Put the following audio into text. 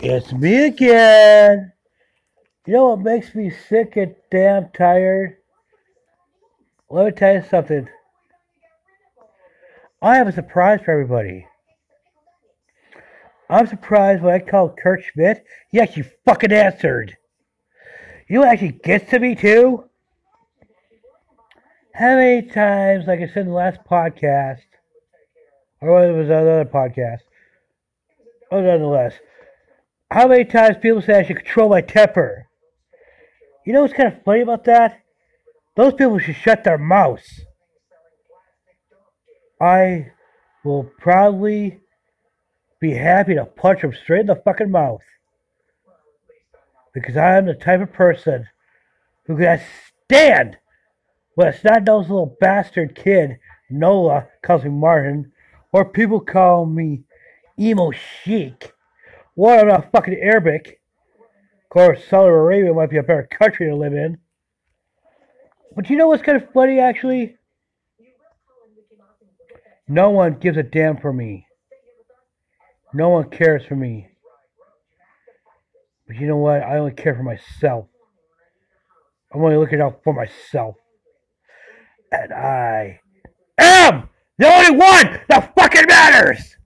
It's me again. You know what makes me sick and damn tired? Let me tell you something. I have a surprise for everybody. I'm surprised when I called Kurt Schmidt, he actually fucking answered. You actually gets to me too? How many times, like I said in the last podcast, or it was another podcast, oh, nonetheless, how many times people say I should control my temper? You know what's kind of funny about that? Those people should shut their mouths. I will probably be happy to punch them straight in the fucking mouth. Because I am the type of person who can stand when it's not those little bastard kid, Nola, calls me Martin, or people call me emo chic. I'm not fucking Arabic. Of course, Saudi Arabia might be a better country to live in. But you know what's kind of funny, actually? No one gives a damn for me. No one cares for me. But you know what? I only care for myself. I'm only looking out for myself. And I am the only one that fucking matters!